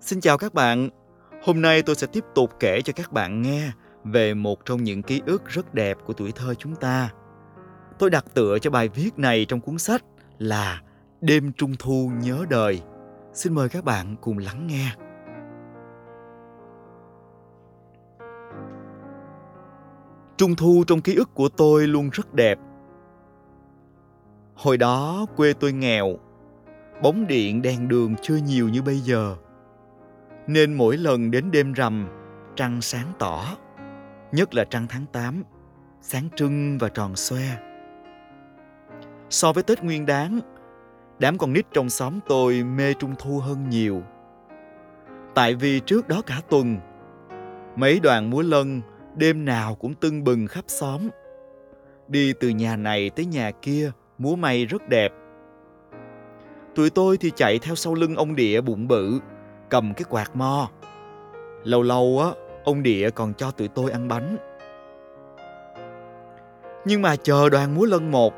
Xin chào các bạn. Hôm nay tôi sẽ tiếp tục kể cho các bạn nghe về một trong những ký ức rất đẹp của tuổi thơ chúng ta. Tôi đặt tựa cho bài viết này trong cuốn sách là Đêm Trung Thu nhớ đời. Xin mời các bạn cùng lắng nghe. Trung thu trong ký ức của tôi luôn rất đẹp. Hồi đó quê tôi nghèo, bóng điện đèn đường chưa nhiều như bây giờ nên mỗi lần đến đêm rằm trăng sáng tỏ nhất là trăng tháng 8 sáng trưng và tròn xoe. So với tết nguyên Đán, đám con nít trong xóm tôi mê trung thu hơn nhiều. Tại vì trước đó cả tuần mấy đoàn múa lân đêm nào cũng tưng bừng khắp xóm. Đi từ nhà này tới nhà kia múa may rất đẹp. Tụi tôi thì chạy theo sau lưng ông địa bụng bự cầm cái quạt mo lâu lâu á ông địa còn cho tụi tôi ăn bánh nhưng mà chờ đoàn múa lân một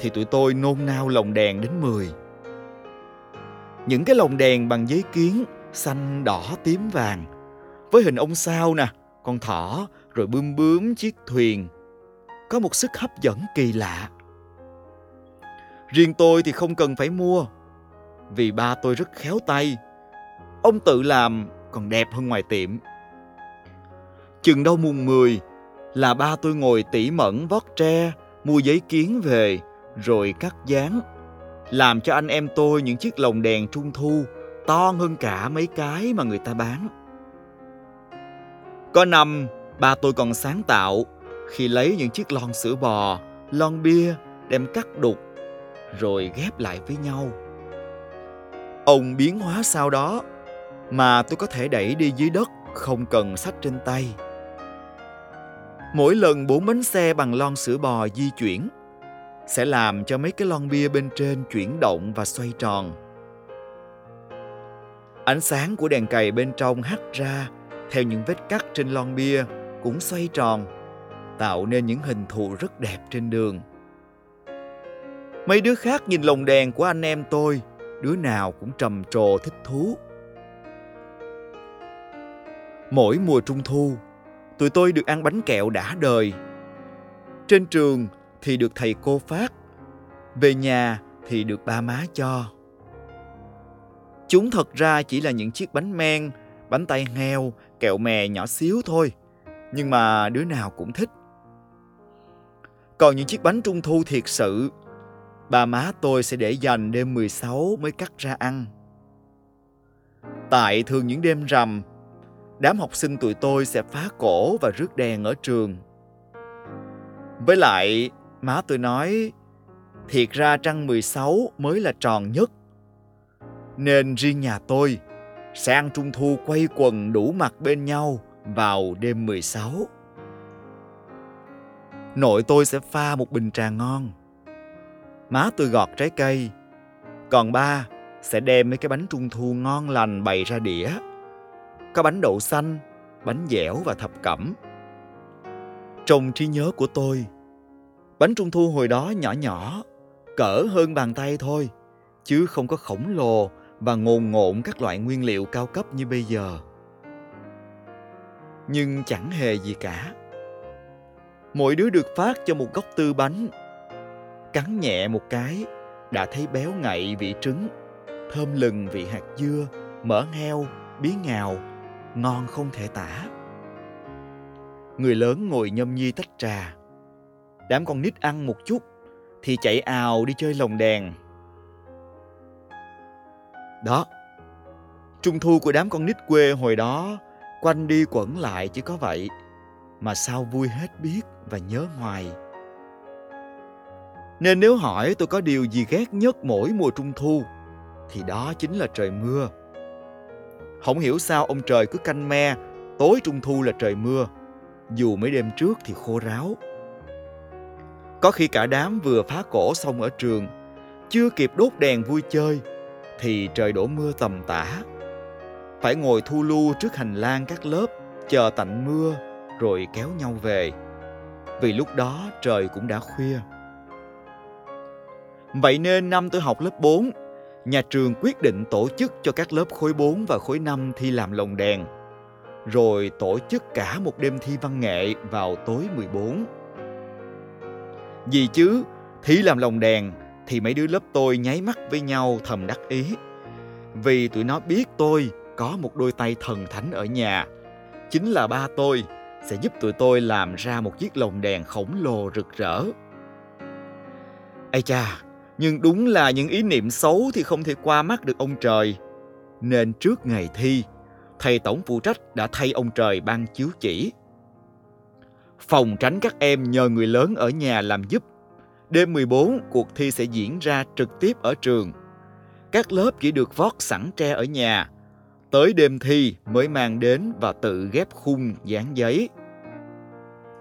thì tụi tôi nôn nao lồng đèn đến 10. Những cái lồng đèn bằng giấy kiến xanh đỏ tím vàng với hình ông sao nè, con thỏ rồi bướm bướm chiếc thuyền có một sức hấp dẫn kỳ lạ. Riêng tôi thì không cần phải mua vì ba tôi rất khéo tay. Ông tự làm còn đẹp hơn ngoài tiệm. Chừng đâu mùng 10 là ba tôi ngồi tỉ mẩn vót tre, mua giấy kiến về, rồi cắt dán. Làm cho anh em tôi những chiếc lồng đèn trung thu to hơn cả mấy cái mà người ta bán. Có năm, ba tôi còn sáng tạo khi lấy những chiếc lon sữa bò, lon bia đem cắt đục rồi ghép lại với nhau. Ông biến hóa sau đó mà tôi có thể đẩy đi dưới đất không cần sách trên tay. Mỗi lần bốn bánh xe bằng lon sữa bò di chuyển sẽ làm cho mấy cái lon bia bên trên chuyển động và xoay tròn. Ánh sáng của đèn cày bên trong hắt ra theo những vết cắt trên lon bia cũng xoay tròn, tạo nên những hình thù rất đẹp trên đường. Mấy đứa khác nhìn lồng đèn của anh em tôi, đứa nào cũng trầm trồ thích thú. Mỗi mùa trung thu, tụi tôi được ăn bánh kẹo đã đời. Trên trường thì được thầy cô phát, về nhà thì được ba má cho. Chúng thật ra chỉ là những chiếc bánh men, bánh tay heo, kẹo mè nhỏ xíu thôi, nhưng mà đứa nào cũng thích. Còn những chiếc bánh trung thu thiệt sự, ba má tôi sẽ để dành đêm 16 mới cắt ra ăn. Tại thường những đêm rằm, đám học sinh tụi tôi sẽ phá cổ và rước đèn ở trường. Với lại, má tôi nói, thiệt ra trăng 16 mới là tròn nhất. Nên riêng nhà tôi sẽ ăn trung thu quay quần đủ mặt bên nhau vào đêm 16. Nội tôi sẽ pha một bình trà ngon. Má tôi gọt trái cây. Còn ba sẽ đem mấy cái bánh trung thu ngon lành bày ra đĩa. Có bánh đậu xanh, bánh dẻo và thập cẩm. Trong trí nhớ của tôi, bánh trung thu hồi đó nhỏ nhỏ, cỡ hơn bàn tay thôi, chứ không có khổng lồ và ngồn ngộn các loại nguyên liệu cao cấp như bây giờ. Nhưng chẳng hề gì cả. Mỗi đứa được phát cho một góc tư bánh. Cắn nhẹ một cái, đã thấy béo ngậy vị trứng, thơm lừng vị hạt dưa, mỡ heo, bí ngào, ngon không thể tả. Người lớn ngồi nhâm nhi tách trà. Đám con nít ăn một chút thì chạy ào đi chơi lồng đèn. Đó, trung thu của đám con nít quê hồi đó quanh đi quẩn lại chỉ có vậy mà sao vui hết biết và nhớ hoài. Nên nếu hỏi tôi có điều gì ghét nhất mỗi mùa trung thu thì đó chính là trời mưa. Không hiểu sao ông trời cứ canh me tối trung thu là trời mưa dù mấy đêm trước thì khô ráo. Có khi cả đám vừa phá cổ xong ở trường, chưa kịp đốt đèn vui chơi, thì trời đổ mưa tầm tã. Phải ngồi thu lưu trước hành lang các lớp, chờ tạnh mưa, rồi kéo nhau về. Vì lúc đó trời cũng đã khuya. Vậy nên năm tôi học lớp 4, nhà trường quyết định tổ chức cho các lớp khối 4 và khối 5 thi làm lồng đèn. Rồi tổ chức cả một đêm thi văn nghệ vào tối 14. Vì chứ, thi làm lồng đèn thì mấy đứa lớp tôi nháy mắt với nhau thầm đắc ý. Vì tụi nó biết tôi có một đôi tay thần thánh ở nhà. Chính là ba tôi sẽ giúp tụi tôi làm ra một chiếc lồng đèn khổng lồ rực rỡ. Ây cha, nhưng đúng là những ý niệm xấu thì không thể qua mắt được ông trời. Nên trước ngày thi, thầy tổng phụ trách đã thay ông trời ban chiếu chỉ. Phòng tránh các em nhờ người lớn ở nhà làm giúp. Đêm 14, cuộc thi sẽ diễn ra trực tiếp ở trường. Các lớp chỉ được vót sẵn tre ở nhà. Tới đêm thi mới mang đến và tự ghép khung dán giấy.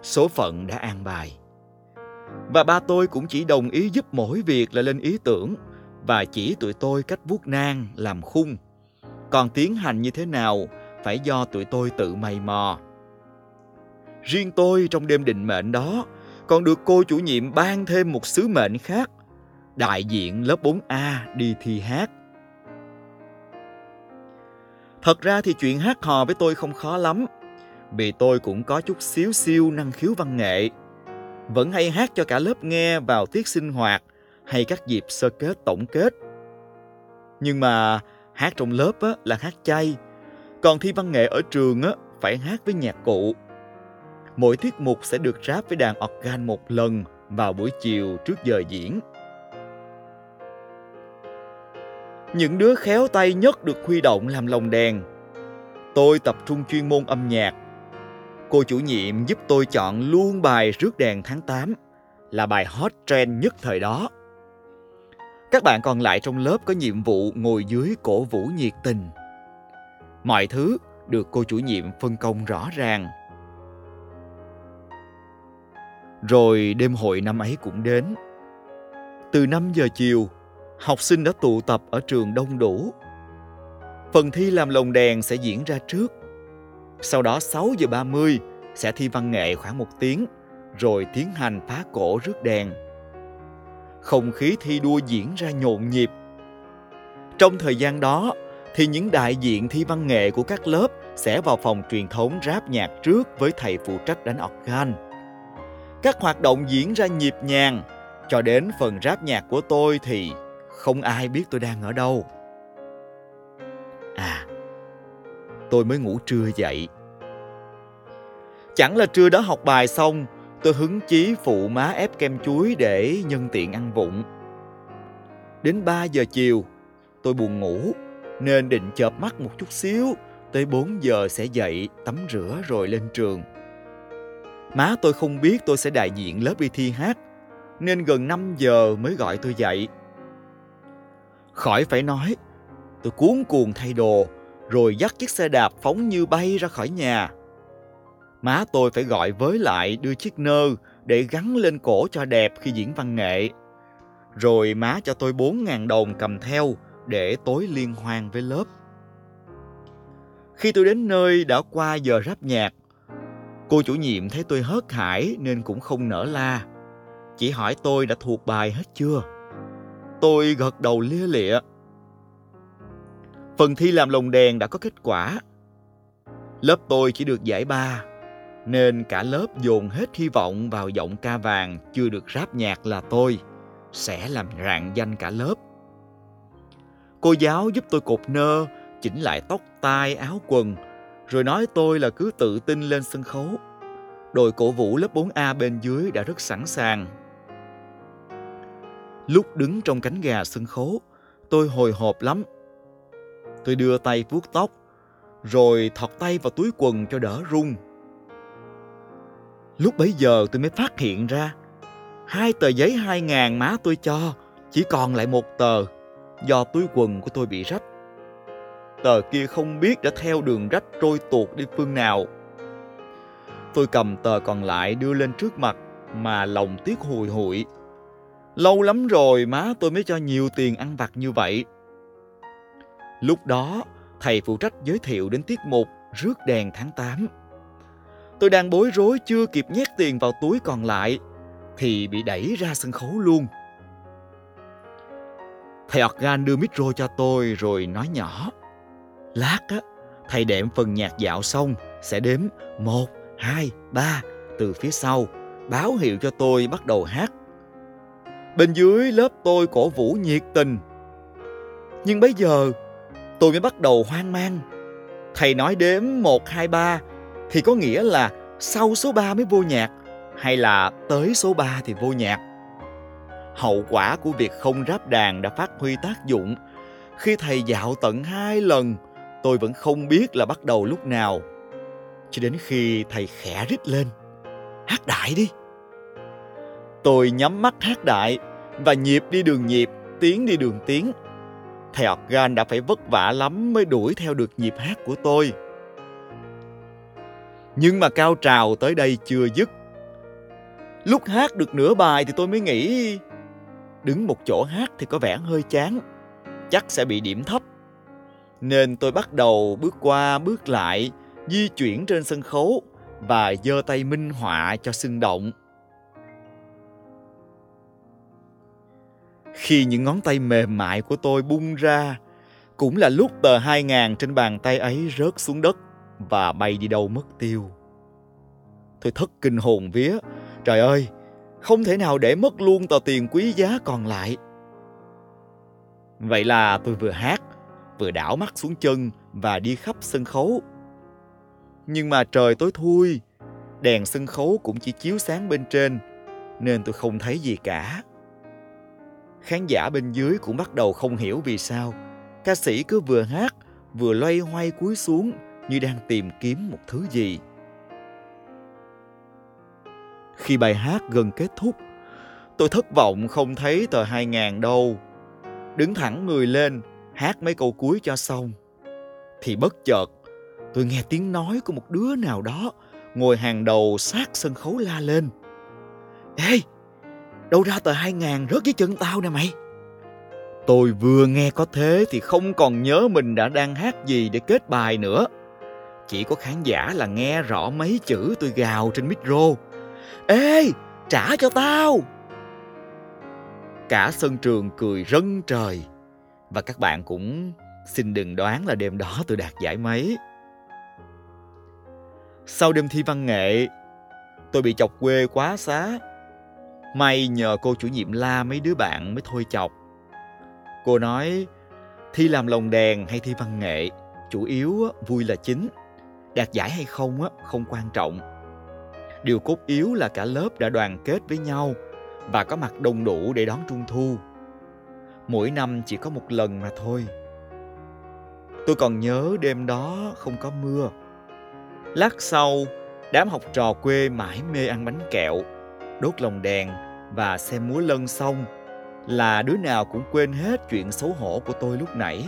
Số phận đã an bài. Và ba tôi cũng chỉ đồng ý giúp mỗi việc là lên ý tưởng và chỉ tụi tôi cách vuốt nang làm khung. Còn tiến hành như thế nào phải do tụi tôi tự mày mò. Riêng tôi trong đêm định mệnh đó còn được cô chủ nhiệm ban thêm một sứ mệnh khác, đại diện lớp 4A đi thi hát. Thật ra thì chuyện hát hò với tôi không khó lắm, vì tôi cũng có chút xíu siêu năng khiếu văn nghệ vẫn hay hát cho cả lớp nghe vào tiết sinh hoạt hay các dịp sơ kết tổng kết. Nhưng mà hát trong lớp á, là hát chay, còn thi văn nghệ ở trường á, phải hát với nhạc cụ. Mỗi tiết mục sẽ được ráp với đàn organ một lần vào buổi chiều trước giờ diễn. Những đứa khéo tay nhất được huy động làm lồng đèn. Tôi tập trung chuyên môn âm nhạc Cô chủ nhiệm giúp tôi chọn luôn bài Rước đèn tháng 8 là bài hot trend nhất thời đó. Các bạn còn lại trong lớp có nhiệm vụ ngồi dưới cổ vũ nhiệt tình. Mọi thứ được cô chủ nhiệm phân công rõ ràng. Rồi đêm hội năm ấy cũng đến. Từ 5 giờ chiều, học sinh đã tụ tập ở trường đông đủ. Phần thi làm lồng đèn sẽ diễn ra trước sau đó 6 giờ 30 sẽ thi văn nghệ khoảng một tiếng, rồi tiến hành phá cổ rước đèn. Không khí thi đua diễn ra nhộn nhịp. Trong thời gian đó, thì những đại diện thi văn nghệ của các lớp sẽ vào phòng truyền thống ráp nhạc trước với thầy phụ trách đánh organ. Các hoạt động diễn ra nhịp nhàng, cho đến phần ráp nhạc của tôi thì không ai biết tôi đang ở đâu. Tôi mới ngủ trưa dậy. Chẳng là trưa đó học bài xong, tôi hứng chí phụ má ép kem chuối để nhân tiện ăn vụng. Đến 3 giờ chiều, tôi buồn ngủ nên định chợp mắt một chút xíu, tới 4 giờ sẽ dậy, tắm rửa rồi lên trường. Má tôi không biết tôi sẽ đại diện lớp đi thi hát, nên gần 5 giờ mới gọi tôi dậy. Khỏi phải nói, tôi cuốn cuồng thay đồ, rồi dắt chiếc xe đạp phóng như bay ra khỏi nhà. Má tôi phải gọi với lại đưa chiếc nơ để gắn lên cổ cho đẹp khi diễn văn nghệ. Rồi má cho tôi 4.000 đồng cầm theo để tối liên hoan với lớp. Khi tôi đến nơi đã qua giờ ráp nhạc, cô chủ nhiệm thấy tôi hớt hải nên cũng không nở la. Chỉ hỏi tôi đã thuộc bài hết chưa. Tôi gật đầu lia lịa Phần thi làm lồng đèn đã có kết quả. Lớp tôi chỉ được giải ba, nên cả lớp dồn hết hy vọng vào giọng ca vàng chưa được ráp nhạc là tôi, sẽ làm rạng danh cả lớp. Cô giáo giúp tôi cột nơ, chỉnh lại tóc tai áo quần, rồi nói tôi là cứ tự tin lên sân khấu. Đội cổ vũ lớp 4A bên dưới đã rất sẵn sàng. Lúc đứng trong cánh gà sân khấu, tôi hồi hộp lắm Tôi đưa tay vuốt tóc, rồi thọt tay vào túi quần cho đỡ run. Lúc bấy giờ tôi mới phát hiện ra, hai tờ giấy hai ngàn má tôi cho, chỉ còn lại một tờ, do túi quần của tôi bị rách. Tờ kia không biết đã theo đường rách trôi tuột đi phương nào. Tôi cầm tờ còn lại đưa lên trước mặt mà lòng tiếc hùi hụi. Lâu lắm rồi má tôi mới cho nhiều tiền ăn vặt như vậy. Lúc đó, thầy phụ trách giới thiệu đến tiết mục rước đèn tháng 8. Tôi đang bối rối chưa kịp nhét tiền vào túi còn lại thì bị đẩy ra sân khấu luôn. Thầy organ đưa micro cho tôi rồi nói nhỏ. Lát á, thầy đệm phần nhạc dạo xong sẽ đếm một, hai, ba từ phía sau, báo hiệu cho tôi bắt đầu hát. Bên dưới lớp tôi cổ vũ nhiệt tình. Nhưng bây giờ tôi mới bắt đầu hoang mang. Thầy nói đếm một, hai, ba thì có nghĩa là sau số 3 mới vô nhạc hay là tới số 3 thì vô nhạc. Hậu quả của việc không ráp đàn đã phát huy tác dụng. Khi thầy dạo tận hai lần, tôi vẫn không biết là bắt đầu lúc nào. Cho đến khi thầy khẽ rít lên. Hát đại đi! Tôi nhắm mắt hát đại và nhịp đi đường nhịp, tiếng đi đường tiếng. Thầy organ đã phải vất vả lắm mới đuổi theo được nhịp hát của tôi. Nhưng mà cao trào tới đây chưa dứt. Lúc hát được nửa bài thì tôi mới nghĩ đứng một chỗ hát thì có vẻ hơi chán, chắc sẽ bị điểm thấp. Nên tôi bắt đầu bước qua bước lại, di chuyển trên sân khấu và giơ tay minh họa cho sưng động. Khi những ngón tay mềm mại của tôi bung ra, cũng là lúc tờ hai ngàn trên bàn tay ấy rớt xuống đất và bay đi đâu mất tiêu. Tôi thất kinh hồn vía. Trời ơi, không thể nào để mất luôn tờ tiền quý giá còn lại. Vậy là tôi vừa hát, vừa đảo mắt xuống chân và đi khắp sân khấu. Nhưng mà trời tối thui, đèn sân khấu cũng chỉ chiếu sáng bên trên, nên tôi không thấy gì cả. Khán giả bên dưới cũng bắt đầu không hiểu vì sao ca sĩ cứ vừa hát vừa loay hoay cúi xuống như đang tìm kiếm một thứ gì. Khi bài hát gần kết thúc, tôi thất vọng không thấy tờ hai ngàn đâu. Đứng thẳng người lên, hát mấy câu cuối cho xong. Thì bất chợt, tôi nghe tiếng nói của một đứa nào đó ngồi hàng đầu sát sân khấu la lên. Ê, đâu ra tờ hai ngàn rớt dưới chân tao nè mày. Tôi vừa nghe có thế thì không còn nhớ mình đã đang hát gì để kết bài nữa. Chỉ có khán giả là nghe rõ mấy chữ tôi gào trên micro. Ê, trả cho tao! Cả sân trường cười rân trời. Và các bạn cũng xin đừng đoán là đêm đó tôi đạt giải mấy. Sau đêm thi văn nghệ, tôi bị chọc quê quá xá. May nhờ cô chủ nhiệm la mấy đứa bạn mới thôi chọc. Cô nói, thi làm lồng đèn hay thi văn nghệ, chủ yếu vui là chính. Đạt giải hay không không quan trọng. Điều cốt yếu là cả lớp đã đoàn kết với nhau và có mặt đông đủ để đón trung thu. Mỗi năm chỉ có một lần mà thôi. Tôi còn nhớ đêm đó không có mưa. Lát sau, đám học trò quê mãi mê ăn bánh kẹo, đốt lồng đèn và xem múa lân xong là đứa nào cũng quên hết chuyện xấu hổ của tôi lúc nãy.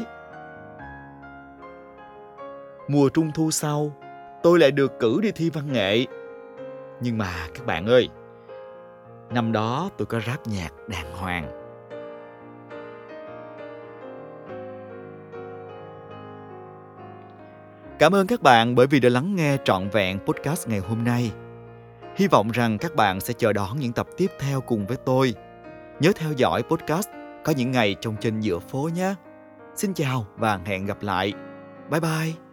Mùa trung thu sau, tôi lại được cử đi thi văn nghệ. Nhưng mà các bạn ơi, năm đó tôi có ráp nhạc đàng hoàng. Cảm ơn các bạn bởi vì đã lắng nghe trọn vẹn podcast ngày hôm nay. Hy vọng rằng các bạn sẽ chờ đón những tập tiếp theo cùng với tôi. Nhớ theo dõi podcast có những ngày trong trên giữa phố nhé. Xin chào và hẹn gặp lại. Bye bye.